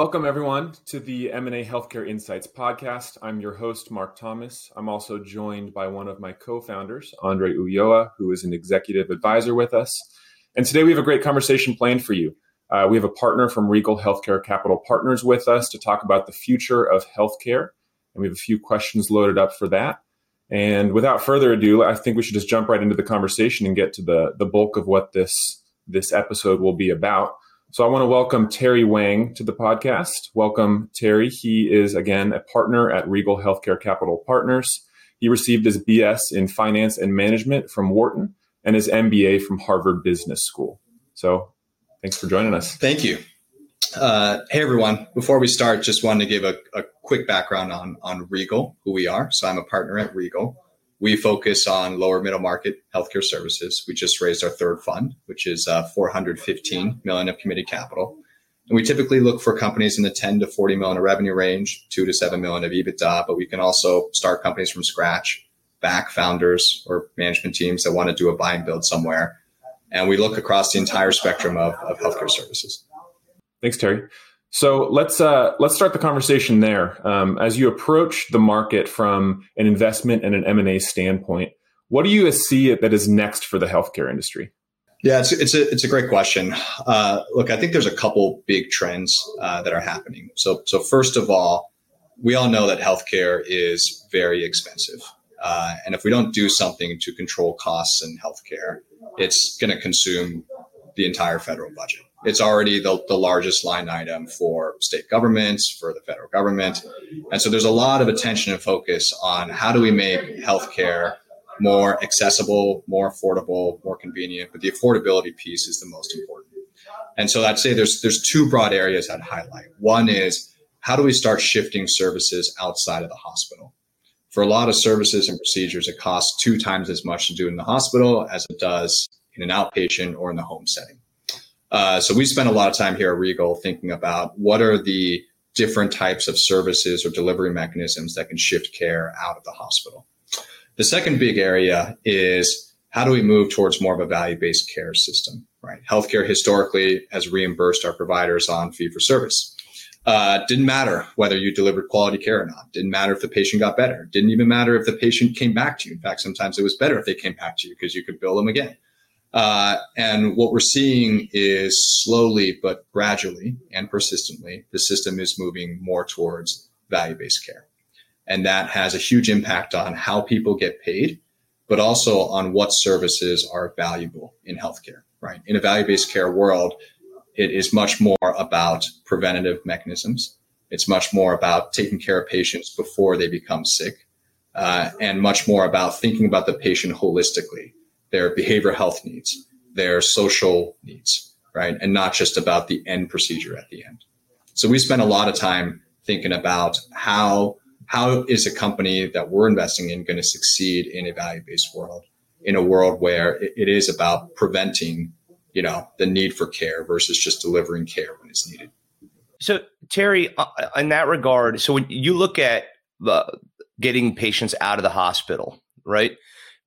Welcome everyone to the M&A Healthcare Insights podcast. I'm your host, Mark Thomas. I'm also joined by one of my co-founders, Andre Ulloa, who is an executive advisor with us. And today we have a great conversation planned for you. Uh, we have a partner from Regal Healthcare Capital Partners with us to talk about the future of healthcare. And we have a few questions loaded up for that. And without further ado, I think we should just jump right into the conversation and get to the, the bulk of what this, this episode will be about. So I want to welcome Terry Wang to the podcast. Welcome, Terry. He is, again, a partner at Regal Healthcare Capital Partners. He received his BS in Finance and Management from Wharton and his MBA from Harvard Business School. So thanks for joining us. Thank you. Uh, hey, everyone. Before we start, just wanted to give a, a quick background on, on Regal, who we are. So I'm a partner at Regal. We focus on lower middle market healthcare services. We just raised our third fund, which is uh, 415 million of committed capital. And we typically look for companies in the 10 to 40 million of revenue range, two to seven million of EBITDA, but we can also start companies from scratch, back founders or management teams that want to do a buy and build somewhere. And we look across the entire spectrum of, of healthcare services. Thanks, Terry. So let's uh, let's start the conversation there. Um, as you approach the market from an investment and an M and A standpoint, what do you see that is next for the healthcare industry? Yeah, it's it's a it's a great question. Uh, look, I think there's a couple big trends uh, that are happening. So so first of all, we all know that healthcare is very expensive, uh, and if we don't do something to control costs in healthcare, it's going to consume the entire federal budget it's already the, the largest line item for state governments, for the federal government. And so there's a lot of attention and focus on how do we make healthcare more accessible, more affordable, more convenient. But the affordability piece is the most important. And so I'd say there's there's two broad areas I'd highlight. One is how do we start shifting services outside of the hospital? For a lot of services and procedures, it costs two times as much to do in the hospital as it does in an outpatient or in the home setting. Uh, so we spend a lot of time here at Regal thinking about what are the different types of services or delivery mechanisms that can shift care out of the hospital. The second big area is how do we move towards more of a value-based care system, right? Healthcare historically has reimbursed our providers on fee for service. Uh, didn't matter whether you delivered quality care or not. Didn't matter if the patient got better. Didn't even matter if the patient came back to you. In fact, sometimes it was better if they came back to you because you could bill them again. Uh, and what we're seeing is slowly but gradually and persistently, the system is moving more towards value based care. And that has a huge impact on how people get paid, but also on what services are valuable in healthcare, right? In a value based care world, it is much more about preventative mechanisms. It's much more about taking care of patients before they become sick, uh, and much more about thinking about the patient holistically their behavioral health needs, their social needs, right? And not just about the end procedure at the end. So we spend a lot of time thinking about how how is a company that we're investing in going to succeed in a value-based world, in a world where it, it is about preventing, you know, the need for care versus just delivering care when it's needed. So Terry, uh, in that regard, so when you look at the getting patients out of the hospital, right?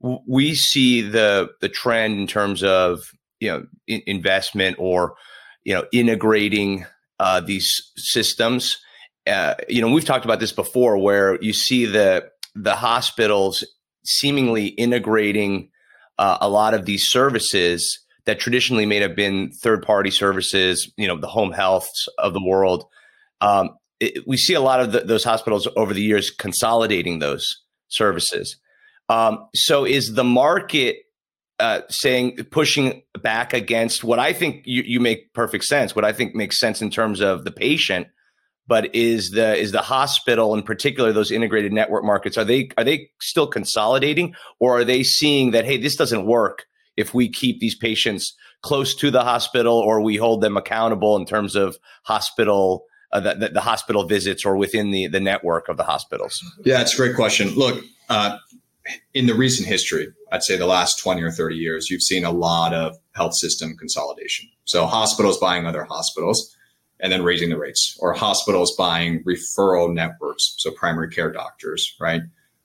We see the the trend in terms of you know in, investment or you know integrating uh, these systems. Uh, you know, we've talked about this before, where you see the the hospitals seemingly integrating uh, a lot of these services that traditionally may have been third party services. You know, the home healths of the world. Um, it, we see a lot of the, those hospitals over the years consolidating those services. Um, so is the market uh, saying pushing back against what I think you, you make perfect sense, what I think makes sense in terms of the patient, but is the is the hospital in particular those integrated network markets are they are they still consolidating? Or are they seeing that hey this doesn't work if we keep these patients close to the hospital or we hold them accountable in terms of hospital uh, the, the, hospital visits or within the the network of the hospitals? Yeah it's a great question. Look uh, in the recent history, I'd say the last 20 or 30 years, you've seen a lot of health system consolidation. So hospitals buying other hospitals and then raising the rates, or hospitals buying referral networks, so primary care doctors, right?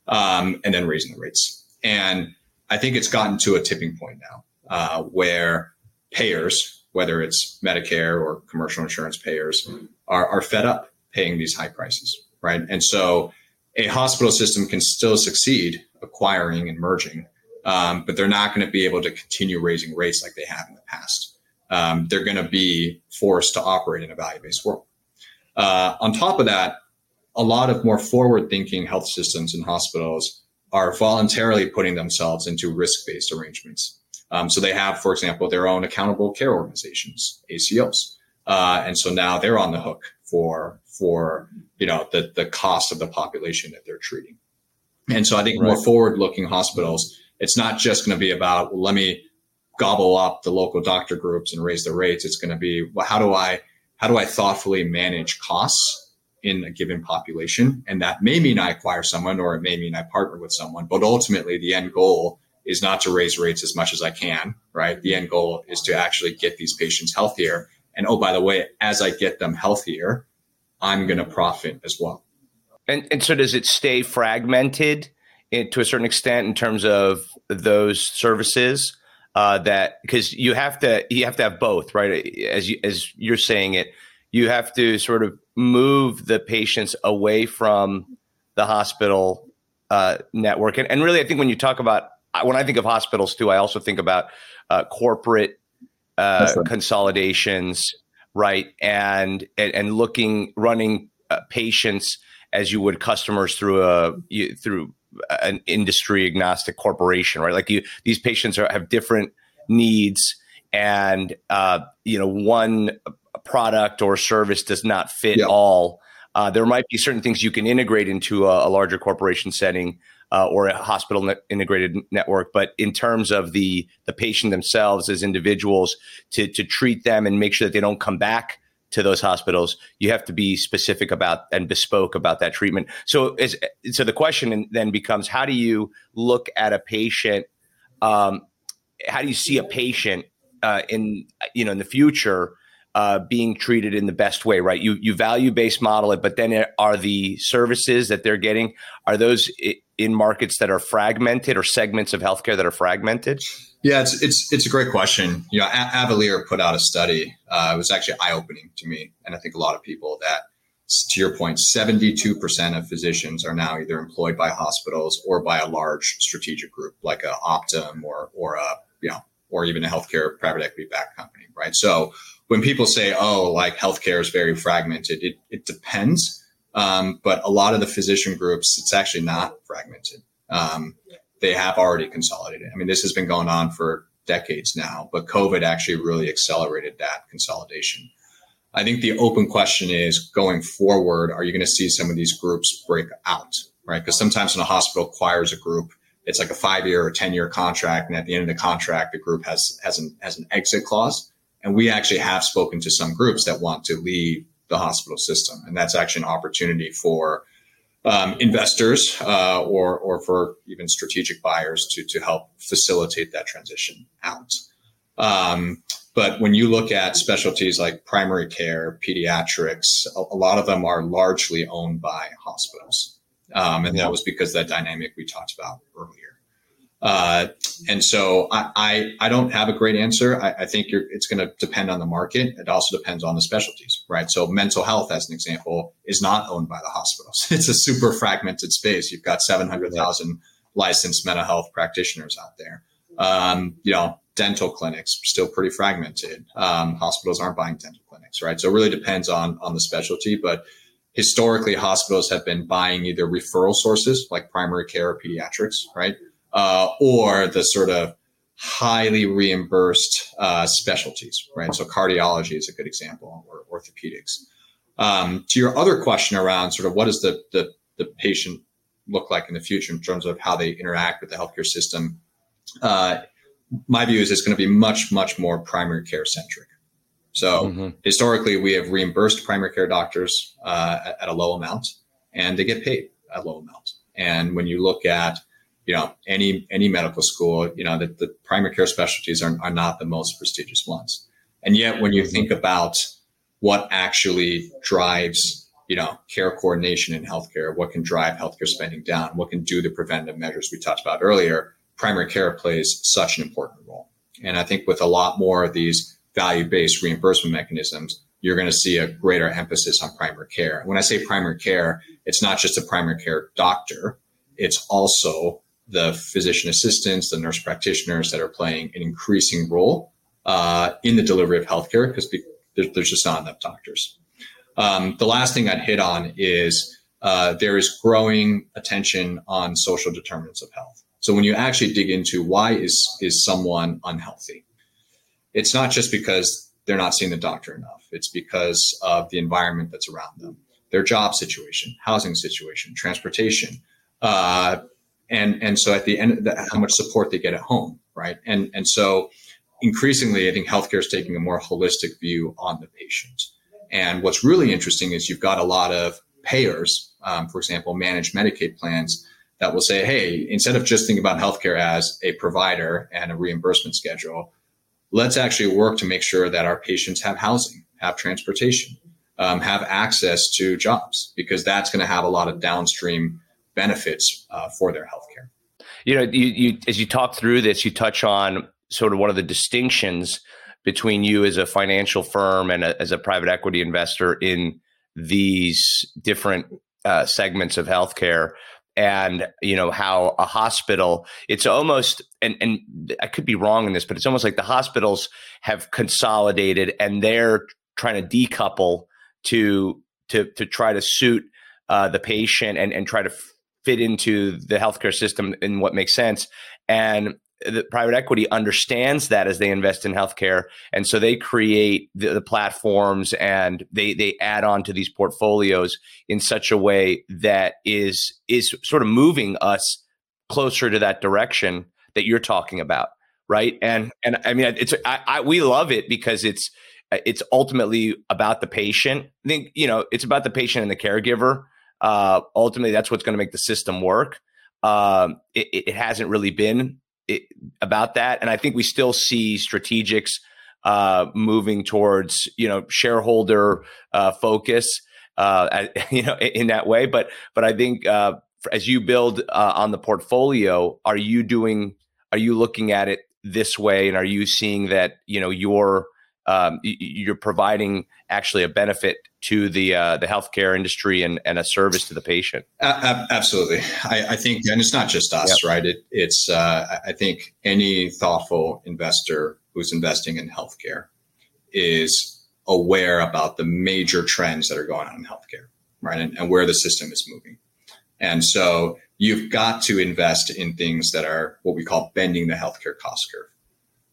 Um, and then raising the rates. And I think it's gotten to a tipping point now uh, where payers, whether it's Medicare or commercial insurance payers, are, are fed up paying these high prices, right? And so a hospital system can still succeed acquiring and merging, um, but they're not going to be able to continue raising rates like they have in the past. Um, they're going to be forced to operate in a value based world. Uh, on top of that, a lot of more forward thinking health systems and hospitals are voluntarily putting themselves into risk based arrangements. Um, so they have, for example, their own accountable care organizations, ACOs. Uh, and so now they're on the hook for for you know the the cost of the population that they're treating. And so I think right. more forward looking hospitals, it's not just going to be about well, let me gobble up the local doctor groups and raise the rates. It's going to be well, how do I how do I thoughtfully manage costs in a given population? And that may mean I acquire someone or it may mean I partner with someone, but ultimately the end goal is not to raise rates as much as I can, right? The end goal is to actually get these patients healthier. And oh, by the way, as I get them healthier, I'm going to profit as well. And, and so does it stay fragmented in, to a certain extent in terms of those services? Uh, that because you have to you have to have both, right? As you as you're saying it, you have to sort of move the patients away from the hospital uh, network, and, and really, I think when you talk about when I think of hospitals too, I also think about uh, corporate uh, consolidations, right? And, and, and looking, running uh, patients as you would customers through a you, through an industry agnostic corporation, right? Like you, these patients are, have different needs, and uh, you know, one product or service does not fit all. Uh, there might be certain things you can integrate into a, a larger corporation setting uh, or a hospital ne- integrated network. But in terms of the the patient themselves as individuals, to to treat them and make sure that they don't come back to those hospitals, you have to be specific about and bespoke about that treatment. So, is, so the question then becomes: How do you look at a patient? Um, how do you see a patient uh, in you know in the future? Uh, being treated in the best way, right? You you value based model it, but then are the services that they're getting are those in markets that are fragmented or segments of healthcare that are fragmented? Yeah, it's it's it's a great question. You know, a- Avalere put out a study. Uh, it was actually eye opening to me, and I think a lot of people that, to your point, seventy two percent of physicians are now either employed by hospitals or by a large strategic group like a Optum or or a you know or even a healthcare private equity backed company, right? So when people say, "Oh, like healthcare is very fragmented," it it depends um, but a lot of the physician groups, it's actually not fragmented. Um, they have already consolidated. I mean, this has been going on for decades now, but COVID actually really accelerated that consolidation. I think the open question is going forward, are you going to see some of these groups break out, right? Because sometimes when a hospital acquires a group, it's like a five year or 10 year contract. And at the end of the contract, the group has, has an, has an exit clause. And we actually have spoken to some groups that want to leave the hospital system. And that's actually an opportunity for um, investors uh, or, or for even strategic buyers to, to help facilitate that transition out. Um, but when you look at specialties like primary care, pediatrics, a, a lot of them are largely owned by hospitals. Um, and that was because that dynamic we talked about earlier. Uh, and so I, I, I, don't have a great answer. I, I think it's going to depend on the market. It also depends on the specialties, right? So mental health, as an example, is not owned by the hospitals. It's a super fragmented space. You've got 700,000 licensed mental health practitioners out there. Um, you know, dental clinics still pretty fragmented. Um, hospitals aren't buying dental clinics, right? So it really depends on, on the specialty, but historically hospitals have been buying either referral sources like primary care or pediatrics, right? Uh, or the sort of highly reimbursed uh, specialties, right? So cardiology is a good example, or orthopedics. Um, to your other question around sort of what does the, the, the patient look like in the future in terms of how they interact with the healthcare system, uh, my view is it's going to be much, much more primary care centric. So mm-hmm. historically, we have reimbursed primary care doctors uh, at, at, a low amount, and they get paid at a low amount. And when you look at you know any any medical school you know that the primary care specialties are, are not the most prestigious ones and yet when you think about what actually drives you know care coordination in healthcare what can drive healthcare spending down what can do the preventive measures we talked about earlier primary care plays such an important role and i think with a lot more of these value based reimbursement mechanisms, you're going to see a greater emphasis on primary care. When I say primary care, it's not just a primary care doctor, it's also the physician assistants, the nurse practitioners that are playing an increasing role uh, in the delivery of healthcare because there's just not enough doctors. Um, the last thing I'd hit on is uh, there is growing attention on social determinants of health. So when you actually dig into why is is someone unhealthy, it's not just because they're not seeing the doctor enough. It's because of the environment that's around them, their job situation, housing situation, transportation, uh, and and so at the end, the, how much support they get at home, right? And and so increasingly, I think healthcare is taking a more holistic view on the patient. And what's really interesting is you've got a lot of payers, um, for example, managed Medicaid plans that will say, hey, instead of just thinking about healthcare as a provider and a reimbursement schedule, let's actually work to make sure that our patients have housing, have transportation, um, have access to jobs, because that's going to have a lot of downstream benefits uh, for their healthcare. You know, you, you as you talk through this, you touch on sort of one of the distinctions between you as a financial firm and a, as a private equity investor in these different uh, segments of healthcare and you know how a hospital it's almost and and I could be wrong in this but it's almost like the hospitals have consolidated and they're trying to decouple to to to try to suit uh, the patient and and try to fit into the healthcare system in what makes sense and the private equity understands that as they invest in healthcare, and so they create the, the, platforms and they they add on to these portfolios in such a way that is is sort of moving us closer to that direction that you're talking about, right? And and I mean, it's I, I we love it because it's it's ultimately about the patient. I think you know it's about the patient and the caregiver. Uh, ultimately, that's what's going to make the system work. Um, it, it hasn't really been it, about that, and I think we still see strategics uh, moving towards you know shareholder uh, focus, uh, you know, in that way. But but I think uh, as you build uh, on the portfolio, are you doing? Are you looking at it this way, and are you seeing that you know your um, you're providing actually a benefit to the uh, the healthcare industry and, and a service to the patient. Uh, absolutely, I, I, think, and it's not just us, yep. right? It, it's uh, I think any thoughtful investor who's investing in healthcare is aware about the major trends that are going on in healthcare, right, and, and where the system is moving. And so you've got to invest in things that are what we call bending the healthcare cost curve,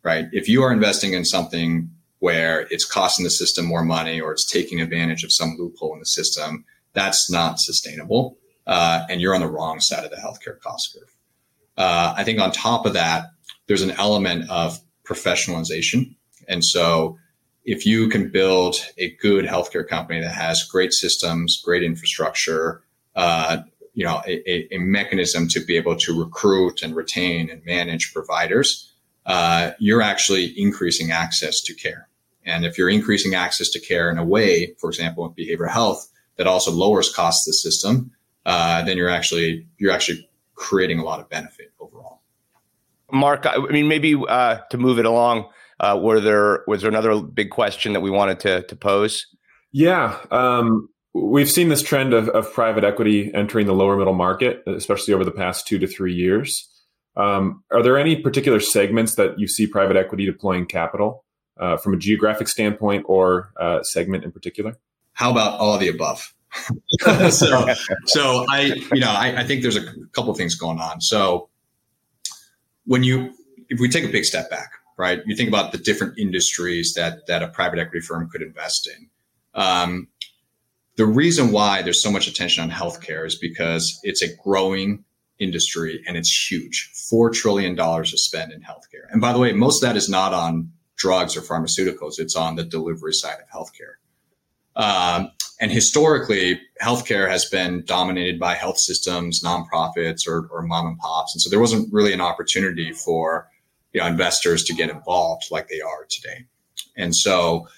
right? If you are investing in something where it's costing the system more money or it's taking advantage of some loophole in the system, that's not sustainable. Uh, and you're on the wrong side of the healthcare cost curve. Uh, I think on top of that, there's an element of professionalization. And so if you can build a good healthcare company that has great systems, great infrastructure, uh, you know, a, a, mechanism to be able to recruit and retain and manage providers, uh, you're actually increasing access to care. And if you're increasing access to care in a way, for example, with behavioral health, that also lowers costs to the system, uh, then you're actually you're actually creating a lot of benefit overall. Mark, I mean, maybe uh, to move it along, uh, were there was there another big question that we wanted to to pose? Yeah, um, we've seen this trend of, of private equity entering the lower middle market, especially over the past two to three years. Um, are there any particular segments that you see private equity deploying capital uh, from a geographic standpoint or uh, segment in particular? How about all the above? so, so I, you know, I, I think there's a couple of things going on. So when you, if we take a big step back, right, you think about the different industries that that a private equity firm could invest in. Um, the reason why there's so much attention on healthcare is because it's a growing industry and it's huge. $4 trillion to spend in healthcare. And by the way, most of that is not on drugs or pharmaceuticals, it's on the delivery side of healthcare. Um, and historically, healthcare has been dominated by health systems, nonprofits, or, or mom and pops. And so there wasn't really an opportunity for you know, investors to get involved like they are today. And so,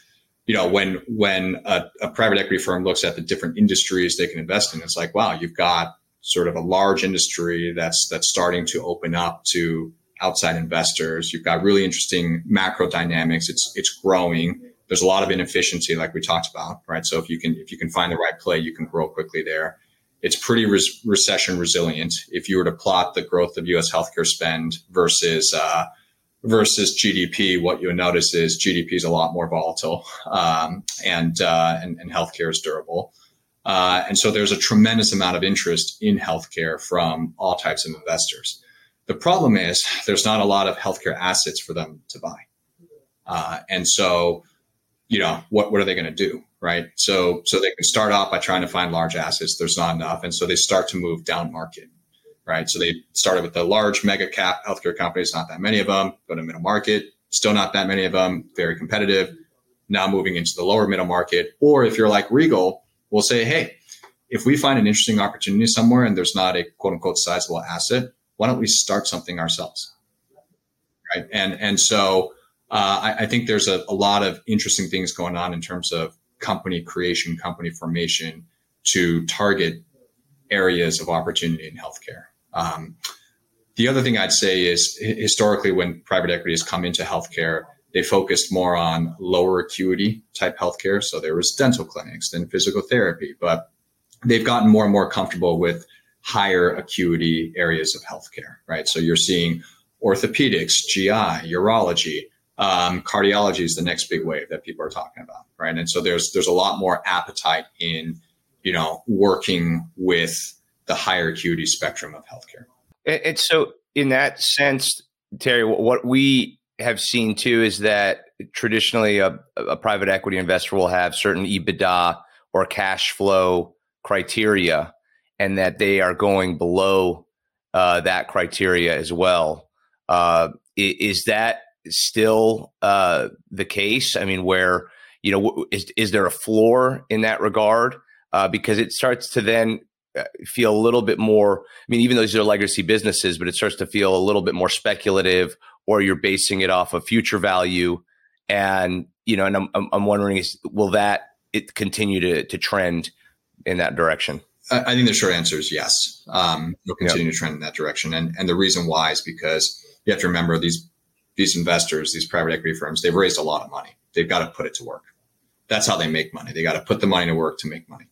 you know, when when a, a private equity firm looks at the different industries they can invest in, it's like, wow, you've got sort of a large industry that's that's starting to open up to outside investors. You've got really interesting macro dynamics. It's it's growing. There's a lot of inefficiency, like we talked about, right? So if you can if you can find the right play, you can grow quickly there. It's pretty res- recession resilient. If you were to plot the growth of U.S. healthcare spend versus uh, versus GDP, what you'll notice is GDP is a lot more volatile, um, and, uh, and and healthcare is durable. Uh, and so there's a tremendous amount of interest in healthcare from all types of investors. The problem is there's not a lot of healthcare assets for them to buy. Uh, and so, you know, what, what are they going to do? Right. So, so they can start off by trying to find large assets. There's not enough. And so they start to move down market. Right. So they started with the large mega cap healthcare companies, not that many of them, go to middle market, still not that many of them, very competitive. Now moving into the lower middle market. Or if you're like Regal, we'll say, hey, if we find an interesting opportunity somewhere and there's not a quote unquote sizable asset, why don't we start something ourselves? Right. And and so uh, I, I, think there's a, a, lot of interesting things going on in terms of company creation, company formation to target areas of opportunity in healthcare. Um, the other thing I'd say is historically, when private equity has come into healthcare, they focused more on lower acuity type healthcare. So there was dental clinics, then physical therapy, but they've gotten more and more comfortable with higher acuity areas of healthcare, right? So you're seeing orthopedics, GI, urology, um, cardiology is the next big wave that people are talking about, right? And so there's there's a lot more appetite in, you know, working with the higher acuity spectrum of healthcare. And so, in that sense, Terry, what we have seen too is that traditionally a, a, private equity investor will have certain EBITDA or cash flow criteria, and that they are going below uh, that criteria as well. Uh, is that still uh, the case? I mean, where you know, is is there a floor in that regard? Uh, because it starts to then uh, feel a little bit more. I mean, even though these are legacy businesses, but it starts to feel a little bit more speculative or you're basing it off of future value. And, you know, and I'm, I'm wondering is, will that it continue to, to trend in that direction? I think the short answer is yes. Um, it'll continue yep. to trend in that direction. And, and the reason why is because you have to remember these, these investors, these private equity firms, they've raised a lot of money. They've got to put it to work. That's how they make money. They got to put the money to work to make money.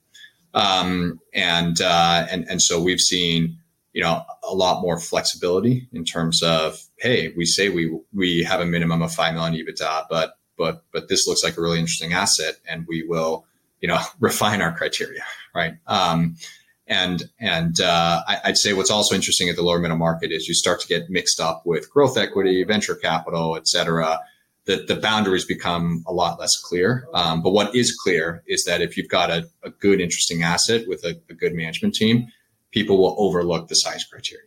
Um, and, uh, and, and so we've seen, you know, a lot more flexibility in terms of, hey, we say we we have a minimum of five million EBITDA, but but but this looks like a really interesting asset, and we will, you know, refine our criteria, right? Um, and and uh, I, would say what's also interesting at the lower middle market is you start to get mixed up with growth equity, venture capital, et cetera. The, the boundaries become a lot less clear. Um, but what is clear is that if you've got a, a good, interesting asset with a, a good management team, people will overlook the size criteria.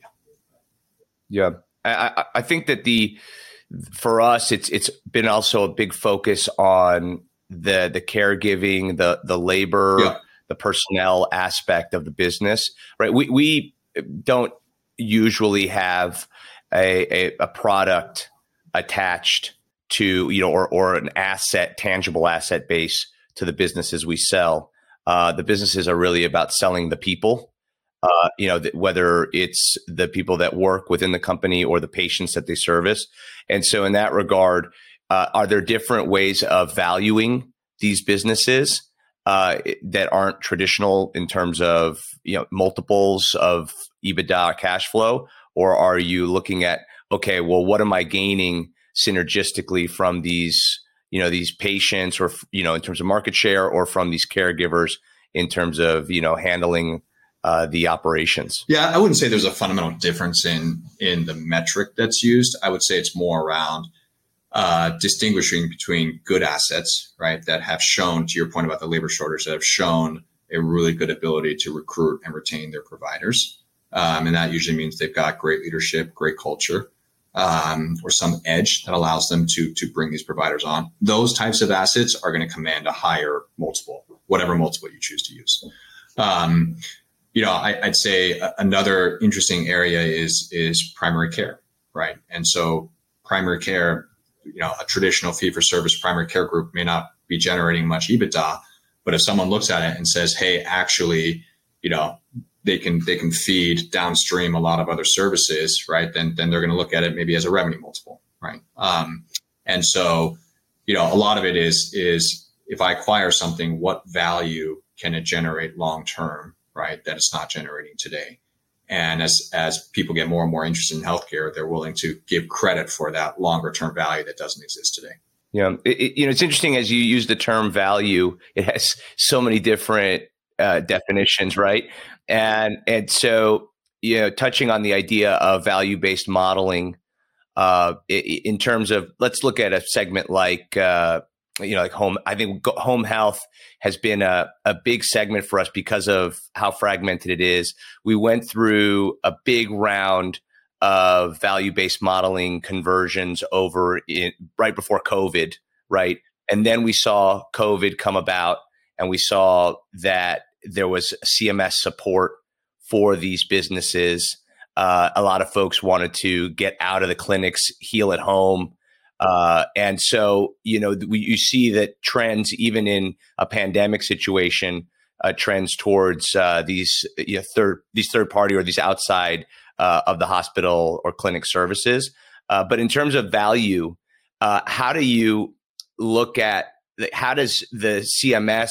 Yeah, I, I think that the for us, it's it's been also a big focus on the the caregiving, the the labor, yeah. the personnel aspect of the business. Right, we we don't usually have a, a, a product attached to you know or or an asset, tangible asset base to the businesses we sell. Uh, the businesses are really about selling the people uh, you know, th- whether it's the people that work within the company or the patients that they service. And so, in that regard, uh, are there different ways of valuing these businesses uh, that aren't traditional in terms of you know multiples of EBITDA cash flow, or are you looking at okay, well, what am I gaining synergistically from these? you know these patients or you know in terms of market share or from these caregivers in terms of you know handling uh, the operations? Yeah, I wouldn't say there's a fundamental difference in in the metric that's used. I would say it's more around uh, distinguishing between good assets, right, that have shown, to your point about the labor shortage, that have shown a really good ability to recruit and retain their providers. Um, and that usually means they've got great leadership, great culture, um, or some edge that allows them to to bring these providers on. Those types of assets are going to command a higher multiple, whatever multiple you choose to use. Um, you know, I, would say another interesting area is is primary care, right? And so primary care, you know, a traditional fee for service primary care group may not be generating much EBITDA, but if someone looks at it and says, "Hey, actually, you know, they can they can feed downstream a lot of other services, right? Then then they're going to look at it maybe as a revenue multiple, right? Um, and so, you know, a lot of it is is if I acquire something, what value can it generate long term, right? That it's not generating today. And as as people get more and more interested in healthcare, they're willing to give credit for that longer term value that doesn't exist today. Yeah, it, it, you know, it's interesting as you use the term value. It has so many different uh, definitions, right? And and so you know, touching on the idea of value based modeling, uh, in terms of let's look at a segment like uh, you know like home. I think home health has been a a big segment for us because of how fragmented it is. We went through a big round of value based modeling conversions over in, right before COVID, right? And then we saw COVID come about, and we saw that there was CMS support for these businesses. Uh, a lot of folks wanted to get out of the clinics, heal at home. Uh, and so, you know, we, you see that trends, even in a pandemic situation, uh, trends towards uh, these you know, third these third party or these outside uh, of the hospital or clinic services. Uh, but in terms of value, how do you look at how does the CMS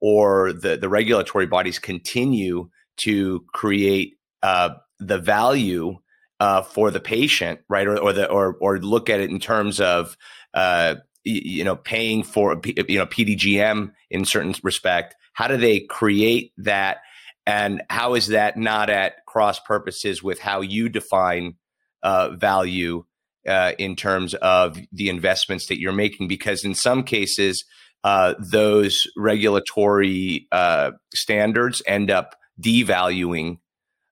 or the, the regulatory bodies continue to create the value uh, for the patient, right? Or, or the or or look at it in terms of uh, you know paying for you know PDGM in certain respect. How do they create that? And how is that not at cross purposes with how you define uh, value uh, in terms of the investments that you're making? Because in some cases, uh, those regulatory uh, standards end up devaluing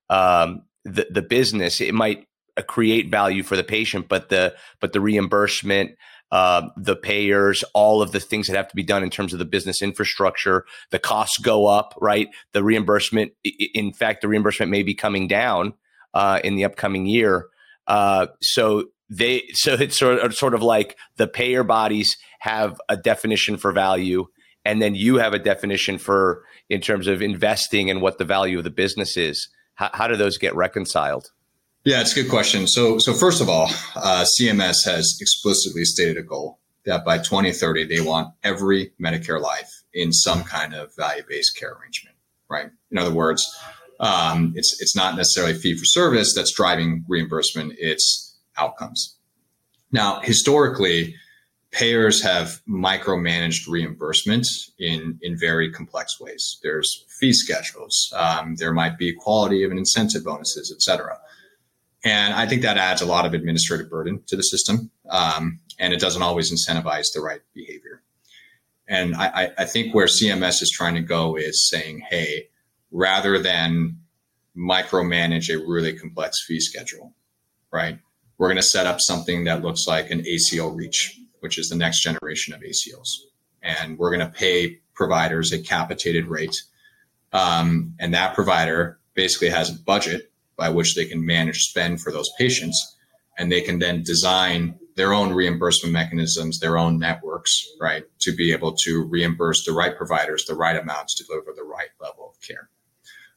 um, the the business. It might uh, create value for the patient, but the but the reimbursement uh, the payers, all of the things that have to be done in terms of the business infrastructure. The costs go up, right? The reimbursement, in fact, the reimbursement may be coming down uh, in the upcoming year. Uh, so they, so it's sort of, sort of like the payer bodies have a definition for value, and then you have a definition for in terms of investing and what the value of the business is. How, how do those get reconciled? Yeah, it's a good question. So, so first of all, uh, CMS has explicitly stated a goal that by 2030 they want every Medicare life in some kind of value-based care arrangement. Right. In other words, um, it's it's not necessarily fee for service that's driving reimbursement; it's outcomes. Now, historically, payers have micromanaged reimbursement in in very complex ways. There's fee schedules. Um, there might be quality of an incentive bonuses, et cetera. And I think that adds a lot of administrative burden to the system. Um, and it doesn't always incentivize the right behavior. And I, I think where CMS is trying to go is saying, hey, rather than micromanage a really complex fee schedule, right? We're going to set up something that looks like an ACO reach, which is the next generation of ACOs. And we're going to pay providers a capitated rate. Um, and that provider basically has a budget by which they can manage spend for those patients. And they can then design their own reimbursement mechanisms, their own networks, right, to be able to reimburse the right providers the right amounts to deliver the right level of care.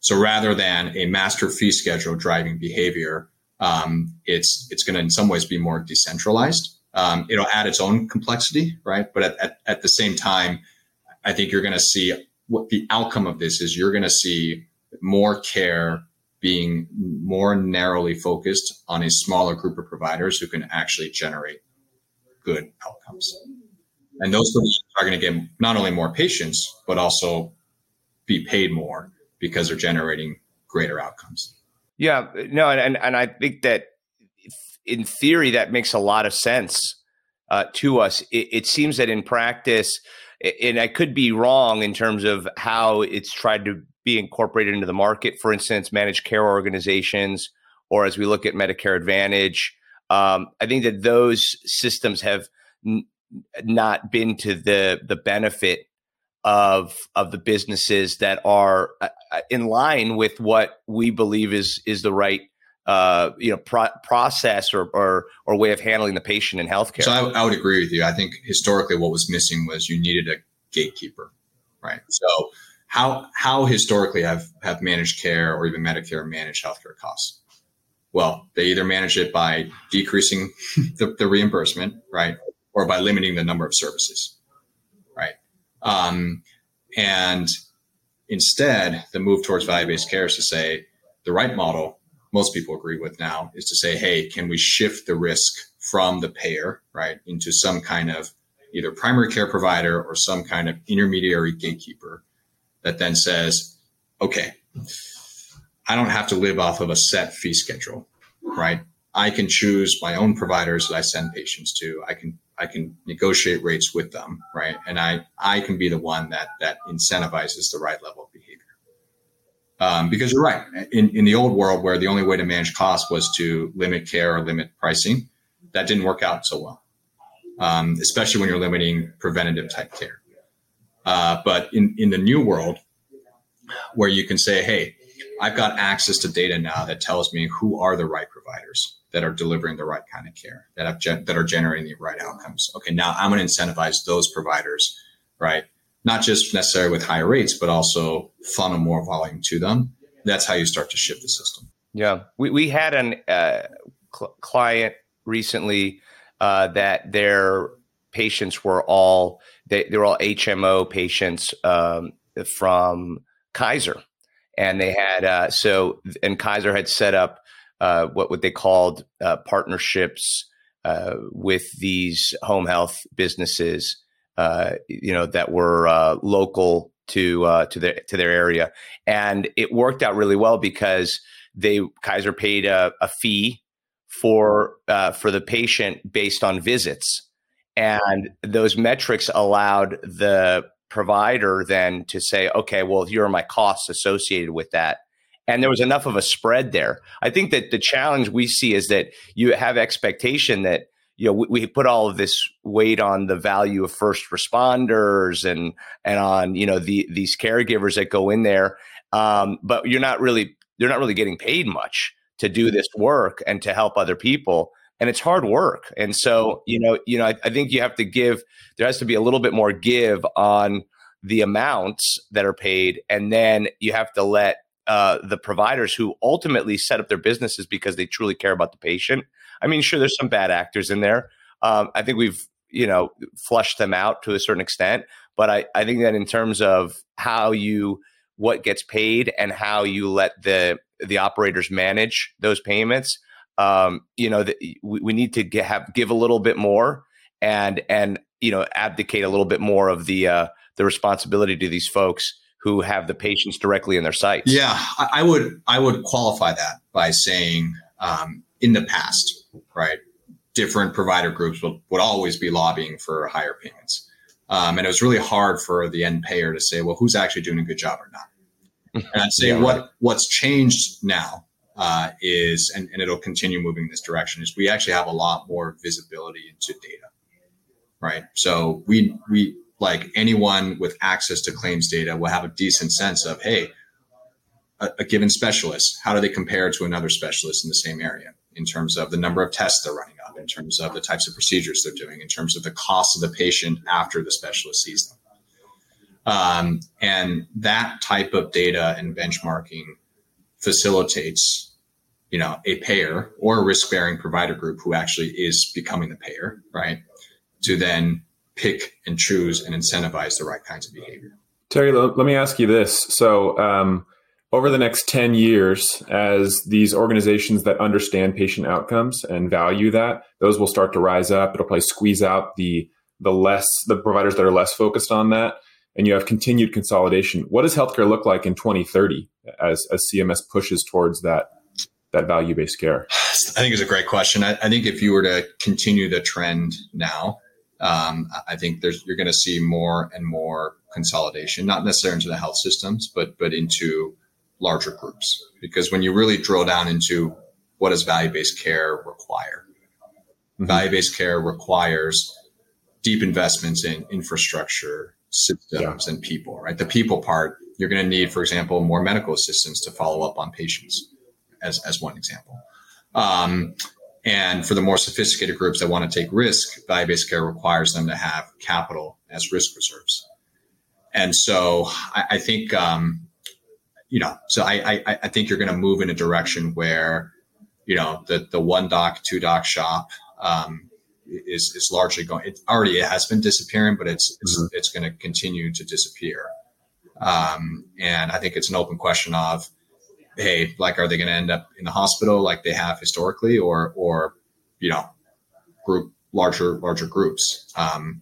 So rather than a master fee schedule driving behavior, um, it's it's going to in some ways be more decentralized. Um, it'll add its own complexity, right? But at, at, at the same time, I think you're going to see what the outcome of this is. You're going to see more care being more narrowly focused on a smaller group of providers who can actually generate good outcomes. And those are going to get not only more patients, but also be paid more because they're generating greater outcomes. Yeah, no, and, and I think that in theory, that makes a lot of sense uh, to us. It, it seems that in practice, and I could be wrong in terms of how it's tried to be incorporated into the market. For instance, managed care organizations, or as we look at Medicare Advantage, um, I think that those systems have n- not been to the the benefit of of the businesses that are uh, uh, in line with what we believe is is the right uh, you know pro- process or, or or way of handling the patient in healthcare. So I, I would agree with you. I think historically what was missing was you needed a gatekeeper, right? So how how historically have have managed care or even Medicare managed healthcare costs? Well, they either manage it by decreasing the, the reimbursement, right, or by limiting the number of services, right? Um, and instead, the move towards value based care is to say the right model most people agree with now is to say, hey, can we shift the risk from the payer, right, into some kind of either primary care provider or some kind of intermediary gatekeeper that then says, okay, I don't have to live off of a set fee schedule, right? I can choose my own providers that I send patients to. I can I can negotiate rates with them, right? And I I can be the one that that incentivizes the right level of behavior. Um, because you're right. In, in the old world, where the only way to manage costs was to limit care or limit pricing, that didn't work out so well, um, especially when you're limiting preventative type care. Uh, but in, in the new world, where you can say, hey, I've got access to data now that tells me who are the right providers that are delivering the right kind of care, that, have gen- that are generating the right outcomes. Okay, now I'm going to incentivize those providers, right? Not just necessarily with higher rates, but also funnel more volume to them. That's how you start to shift the system. Yeah, we we had an uh, cl- client recently uh, that their patients were all they, they were all HMO patients um, from Kaiser, and they had uh, so and Kaiser had set up uh, what what they called uh, partnerships uh, with these home health businesses uh, you know, that were uh, local to uh, to their to their area, and it worked out really well because they Kaiser paid a, a fee for uh, for the patient based on visits, and those metrics allowed the provider then to say, okay, well, here are my costs associated with that. And there was enough of a spread there. I think that the challenge we see is that you have expectation that you know, we, we, put all of this weight on the value of first responders and and on you know the these caregivers that go in there, um, but you're not really they're not really getting paid much to do this work and to help other people, and it's hard work. And so you know you know I, I think you have to give there has to be a little bit more give on the amounts that are paid, and then you have to let uh, the providers who ultimately set up their businesses because they truly care about the patient I mean, sure, there's some bad actors in there. Um, I think we've you know flushed them out to a certain extent, but I, I think that in terms of how you what gets paid and how you let the the operators manage those payments, um, you know, the, we, we need to get, have give a little bit more and and you know abdicate a little bit more of the uh, the responsibility to these folks who have the patients directly in their sites. Yeah, I would I would qualify that by saying um, in the past, right? Different provider groups would, would always be lobbying for higher payments. Um, and it was really hard for the end payer to say, well, who's actually doing a good job or not? And I'd say yeah, what right. what's changed now uh, is, and, and it'll continue moving in this direction, is we actually have a lot more visibility into data, right? So we we like anyone with access to claims data will have a decent sense of, hey, a, a given specialist, how do they compare to another specialist in the same area? In terms of the number of tests they're running up, in terms of the types of procedures they're doing, in terms of the cost of the patient after the specialist sees them. Um, and that type of data and benchmarking facilitates, you know, a payer or a risk-bearing provider group who actually is becoming the payer, right, to then pick and choose and incentivize the right kinds of behavior. Terry, let me ask you this. So, um, over the next 10 years, as these organizations that understand patient outcomes and value that, those will start to rise up. It'll probably squeeze out the the less the providers that are less focused on that. And you have continued consolidation. What does healthcare look like in 2030 as, as CMS pushes towards that that value based care? I think it's a great question. I, I, think if you were to continue the trend now, um, I think there's you're going to see more and more consolidation, not necessarily into the health systems, but but into larger groups because when you really drill down into what does value-based care require mm-hmm. value-based care requires deep investments in infrastructure systems yeah. and people right the people part you're going to need for example more medical assistants to follow up on patients as, as one example um, and for the more sophisticated groups that want to take risk value-based care requires them to have capital as risk reserves And so I, I think, um, you know, so I, I, I think you're going to move in a direction where, you know, the, the one doc, two doc shop, um, is, is largely going, it already it has been disappearing, but it's, it's, mm-hmm. it's going to continue to disappear. Um, and I think it's an open question of, hey, like, are they going to end up in the hospital like they have historically, or, or, you know, group larger, larger groups. Um,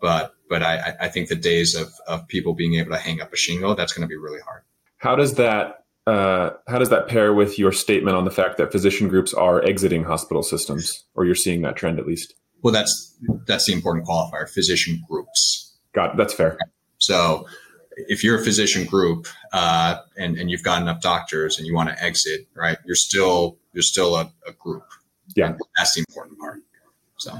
but, but I, I think the days of, of people being able to hang up a shingle, that's going to be really hard. How does that uh, how does that pair with your statement on the fact that physician groups are exiting hospital systems, or you're seeing that trend at least? Well, that's that's the important qualifier: physician groups. Got it. that's fair. So, if you're a physician group uh, and and you've got enough doctors and you want to exit, right? You're still you're still a, a group. Yeah, and that's the important part. So,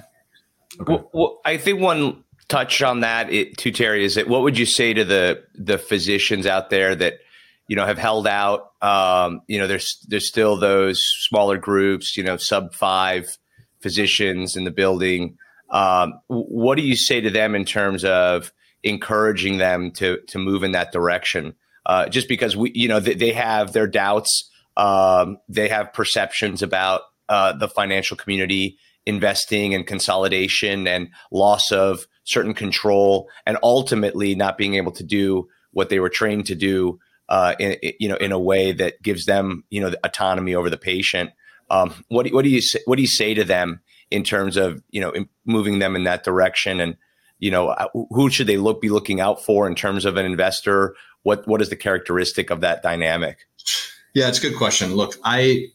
okay. well, well, I think one touch on that it, too, Terry. Is that what would you say to the the physicians out there that you know, have held out. Um, you know, there's there's still those smaller groups, you know, sub five physicians in the building. Um, what do you say to them in terms of encouraging them to to move in that direction? Uh, just because we, you know, they, they have their doubts, um, they have perceptions about uh, the financial community investing and consolidation and loss of certain control, and ultimately not being able to do what they were trained to do uh, in, you know, in a way that gives them, you know, the autonomy over the patient. Um, what, what do you say, what do you say to them in terms of, you know, moving them in that direction? And, you know, uh, who should they look, be looking out for in terms of an investor? What, what is the characteristic of that dynamic? Yeah, it's a good question. Look, I,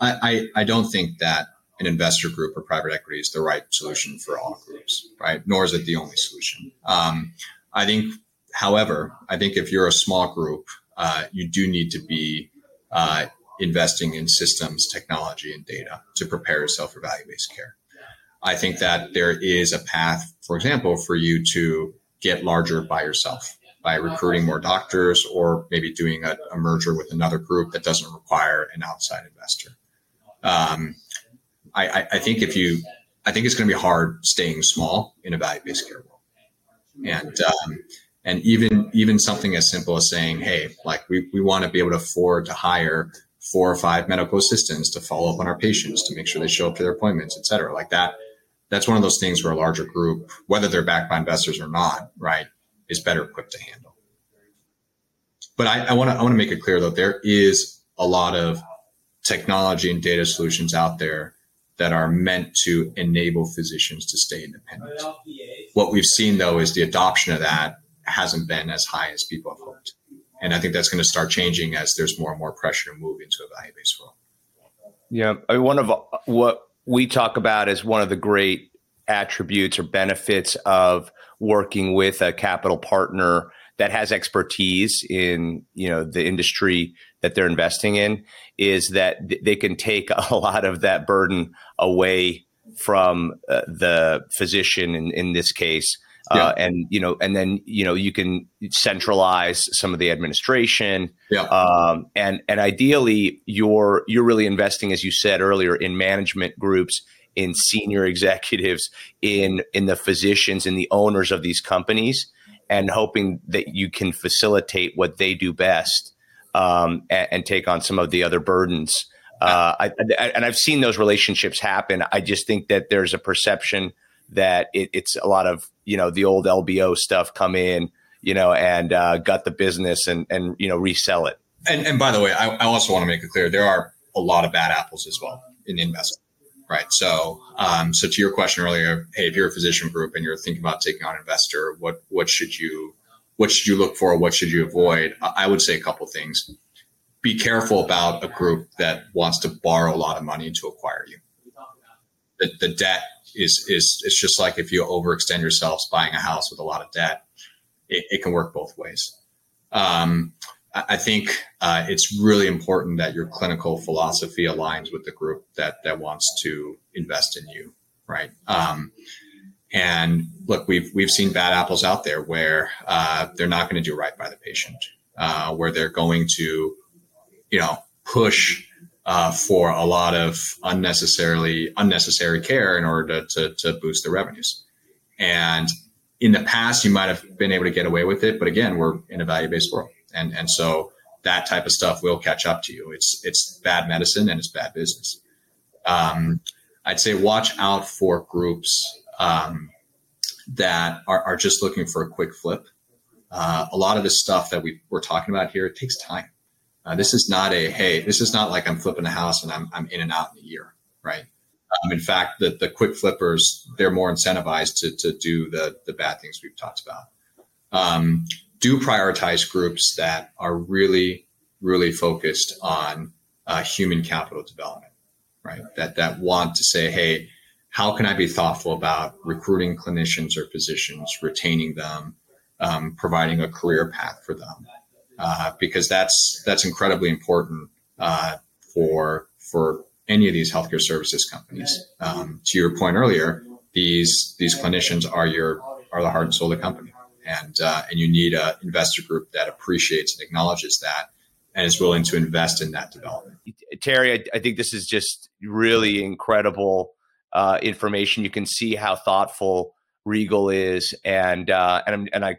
I, I don't think that an investor group or private equity is the right solution for all groups, right? Nor is it the only solution. Um, I think, however, I think if you're a small group uh, you do need to be uh, investing in systems, technology, and data to prepare yourself for value based care. I think that there is a path, for example, for you to get larger by yourself by recruiting more doctors or maybe doing a, a worker with another group that doesn't require an outside investor. Um, I, I, think if you, I think it's going to be hard staying small in a value based care world. And um, and even even something as simple as saying hey like we, we want to be able to afford to hire four or five medical assistants to follow up on our patients to make sure they show up to their appointments et cetera like that that's one of those things where a larger group whether they're backed by investors or not right is better equipped to handle but i want to i want to make it clear though there is a lot of technology and data solutions out there that are meant to enable physicians to stay independent. What we've seen though is the adoption of that hasn't been as high as people have hoped. And I think that's going to start changing as there's more and more pressure to move into a value based world. Yeah. I mean, one of what we talk about is one of the great attributes or benefits of working with a capital partner that has expertise in you know the industry that they're investing in is that they can take a lot of that burden away from uh, the physician in, in this case yeah. Uh, and you know, and then you know, you can centralize some of the administration. Yeah. Um, and and ideally, you're you're really investing, as you said earlier, in management groups, in senior executives, in in the physicians, in the owners of these companies, and hoping that you can facilitate what they do best um, and, and, take on some of the other burdens. Uh, I, I, and I've seen those relationships happen. I just think that there's a perception that it, it's a lot of you know the old LBO stuff come in, you know, and uh, gut the business and and you know resell it. And, and by the way, I, I also want to make it clear there are a lot of bad apples as well in investment, right? So, um, so to your question earlier, hey, if you're a physician group and you're thinking about taking on investor, what what should you what should you look for? What should you avoid? I would say a couple things. Be careful about a group that wants to borrow a lot of money to acquire you. The, the debt is is it's just like if you overextend yourselves buying a house with a lot of debt, it, it can work both ways. Um, I think uh, it's really important that your clinical philosophy aligns with the group that that wants to invest in you, right? Um, and look, we've we've seen bad apples out there where uh, they're not going to do right by the patient, uh, where they're going to, you know, push uh, for a lot of unnecessarily unnecessary care in order to, to, to boost their revenues. And in the past, you might have been able to get away with it, but again, we're in a value based world, and and so that type of stuff will catch up to you. It's it's bad medicine and it's bad business. Um, I'd say watch out for groups um, that are, are just looking for a quick flip. Uh, a lot of this stuff that we we're talking about here, it takes time. Uh, this is not a hey, this is not like I'm flipping a house and I'm I'm in and out in a year, right? Um, in fact, the the quick flippers they're more incentivized to to do the the bad things we've talked about. Um, do prioritize groups that are really really focused on uh, human capital development, right? That that want to say, hey, how can I be thoughtful about recruiting clinicians or physicians, retaining them, um, providing a career path for them? Uh, because that's that's incredibly important uh, for for any of these healthcare services companies. Um, to your point earlier, these these clinicians are your are the heart and soul of the company, and uh, and you need an investor group that appreciates and acknowledges that and is willing to invest in that development. Terry, I, I think this is just really incredible uh, information. You can see how thoughtful Regal is, and uh, and I'm, and I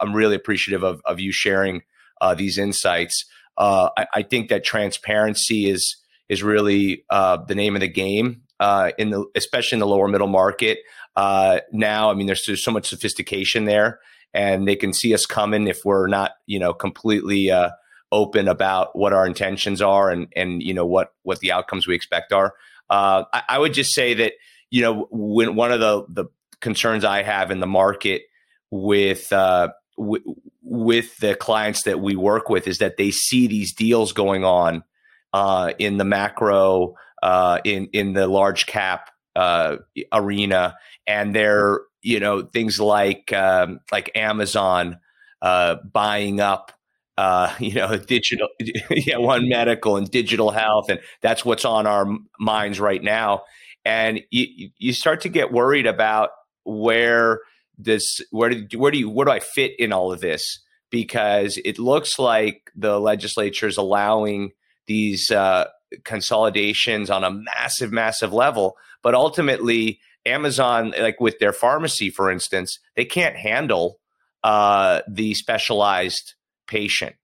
I'm really appreciative of of you sharing uh, these insights. Uh, I, I, think that transparency is is really uh, the name of the game uh, in the especially in the lower middle market. Uh, now, I mean, there's, there's so much sophistication there, and they can see us coming if we're not, you know, completely uh, open about what our intentions are and and you know what what the outcomes we expect are. I, I would just say that you know when one of the the concerns I have in the market with uh, w- with the clients that we work with is that they see these deals going on uh, in the macro, uh, in in the large cap uh, arena, and they're you know things like um, like Amazon uh, buying up. Uh, you know, digital, yeah, one medical and digital health, and that's what's on our minds right now. And you, you start to get worried about where this where do where do you where do I fit in all of this? Because it looks like the legislature is allowing these uh, consolidations on a massive, massive level, but ultimately Amazon, like with their pharmacy, for instance, they can't handle uh, the specialized patient.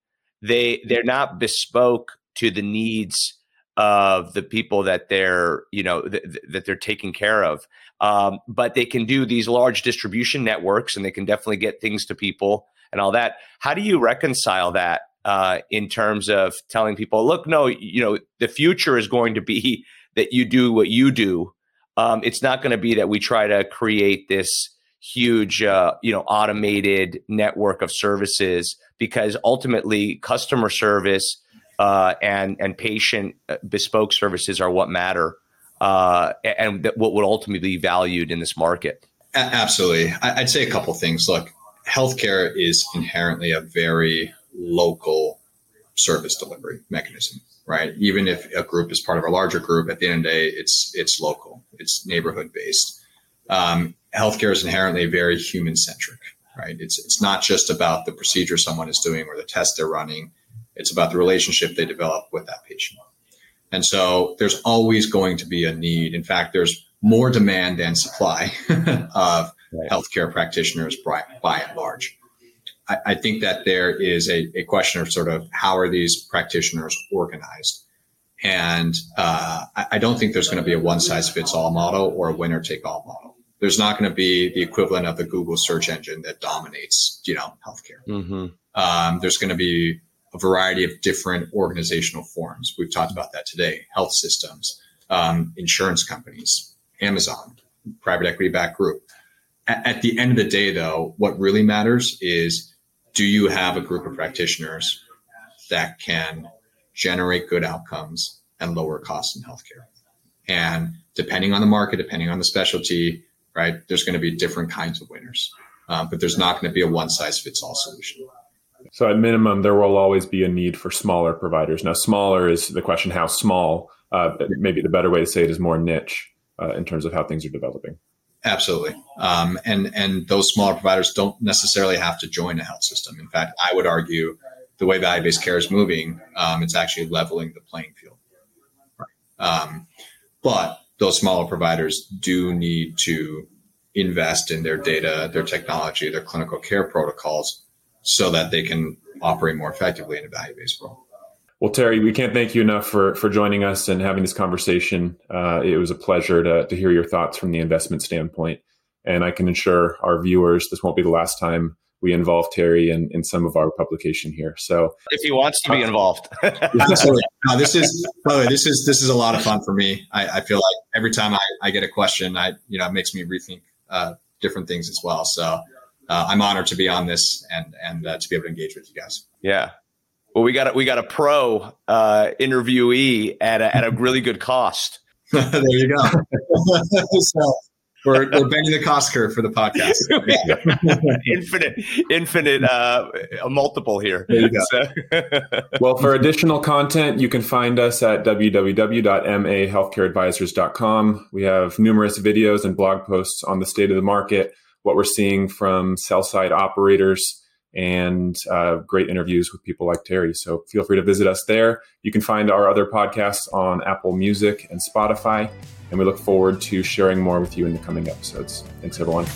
They they're not bespoke to the needs of the people that they're you know th- th- that they're taking care of um, but they can do these large distribution networks and they can definitely get things to people and all that. How do you reconcile that uh, in terms of telling people look no you know the future is going to be that you do what you do. Um, it's not going to be that we try to create this huge uh, you know automated network of services because ultimately customer service uh, and and patient uh, bespoke services are what matter uh, and what would ultimately be valued in this market. Absolutely, I'd say a couple things. Look, healthcare is inherently a very local service delivery mechanism, right? Even if a group is part of a larger group, at the end of the day, it's it's local, it's neighborhood based. Um, healthcare is inherently very human centric, right? It's it's not just about the procedure someone is doing or the test they're running it's about the relationship they develop with that patient. And so there's always going to be a need. In fact, there's more demand than supply of right. healthcare practitioners by, by and large. I, I, think that there is a, a question of sort of how are these practitioners organized? And uh, I, I don't think there's going to be a one size fits all model or a winner take all model. There's not going to be the equivalent of the Google search engine that dominates, you know, healthcare. Mm-hmm. Um, there's going to be a variety of different organizational forms. We've talked about that today health systems, um, insurance companies, Amazon, private equity backed group. At, at the end of the day, though, what really matters is do you have a group of practitioners that can generate good outcomes and lower costs in healthcare? And depending on the market, depending on the specialty, right, there's going to be different kinds of winners. Um, but there's not going to be a one size fits all solution. So, at minimum, there will always be a need for smaller providers. Now, smaller is the question how small. Uh, maybe the better way to say it is more niche uh, in terms of how things are developing. Absolutely, um, and and those smaller providers don't necessarily have to join a health system. In fact, I would argue the way value based care is moving, um, it's actually leveling the playing field. Um, but those smaller providers do need to invest in their data, their technology, their clinical care protocols so that they can operate more effectively in a value based world. Well, Terry, we can't thank you enough for for joining us and having this conversation. Uh, it was a pleasure to to hear your thoughts from the investment standpoint, and I can assure our viewers this won't be the last time we involve Terry in, in some of our publication here. So, if he wants to be involved, absolutely. No, this is by the way, this is this is a lot of fun for me. I, I feel like every time I, I get a question, I you know it makes me rethink uh, different things as well. So, uh, I'm honored to be on this and and uh, to be able to engage with you guys. Yeah, well, we got a, we got a pro uh, interviewee at a, at a really good cost. there you go. so we're, we're bending the cost curve for the podcast. infinite, infinite, uh, a multiple here. There you go. So. well, for additional content, you can find us at www.mahealthcareadvisors.com. We have numerous videos and blog posts on the state of the market, what we're seeing from sell side operators and uh, great interviews with people like Terry. So feel free to visit us there. You can find our other podcasts on Apple Music and Spotify. And we look forward to sharing more with you in the coming episodes. Thanks, everyone.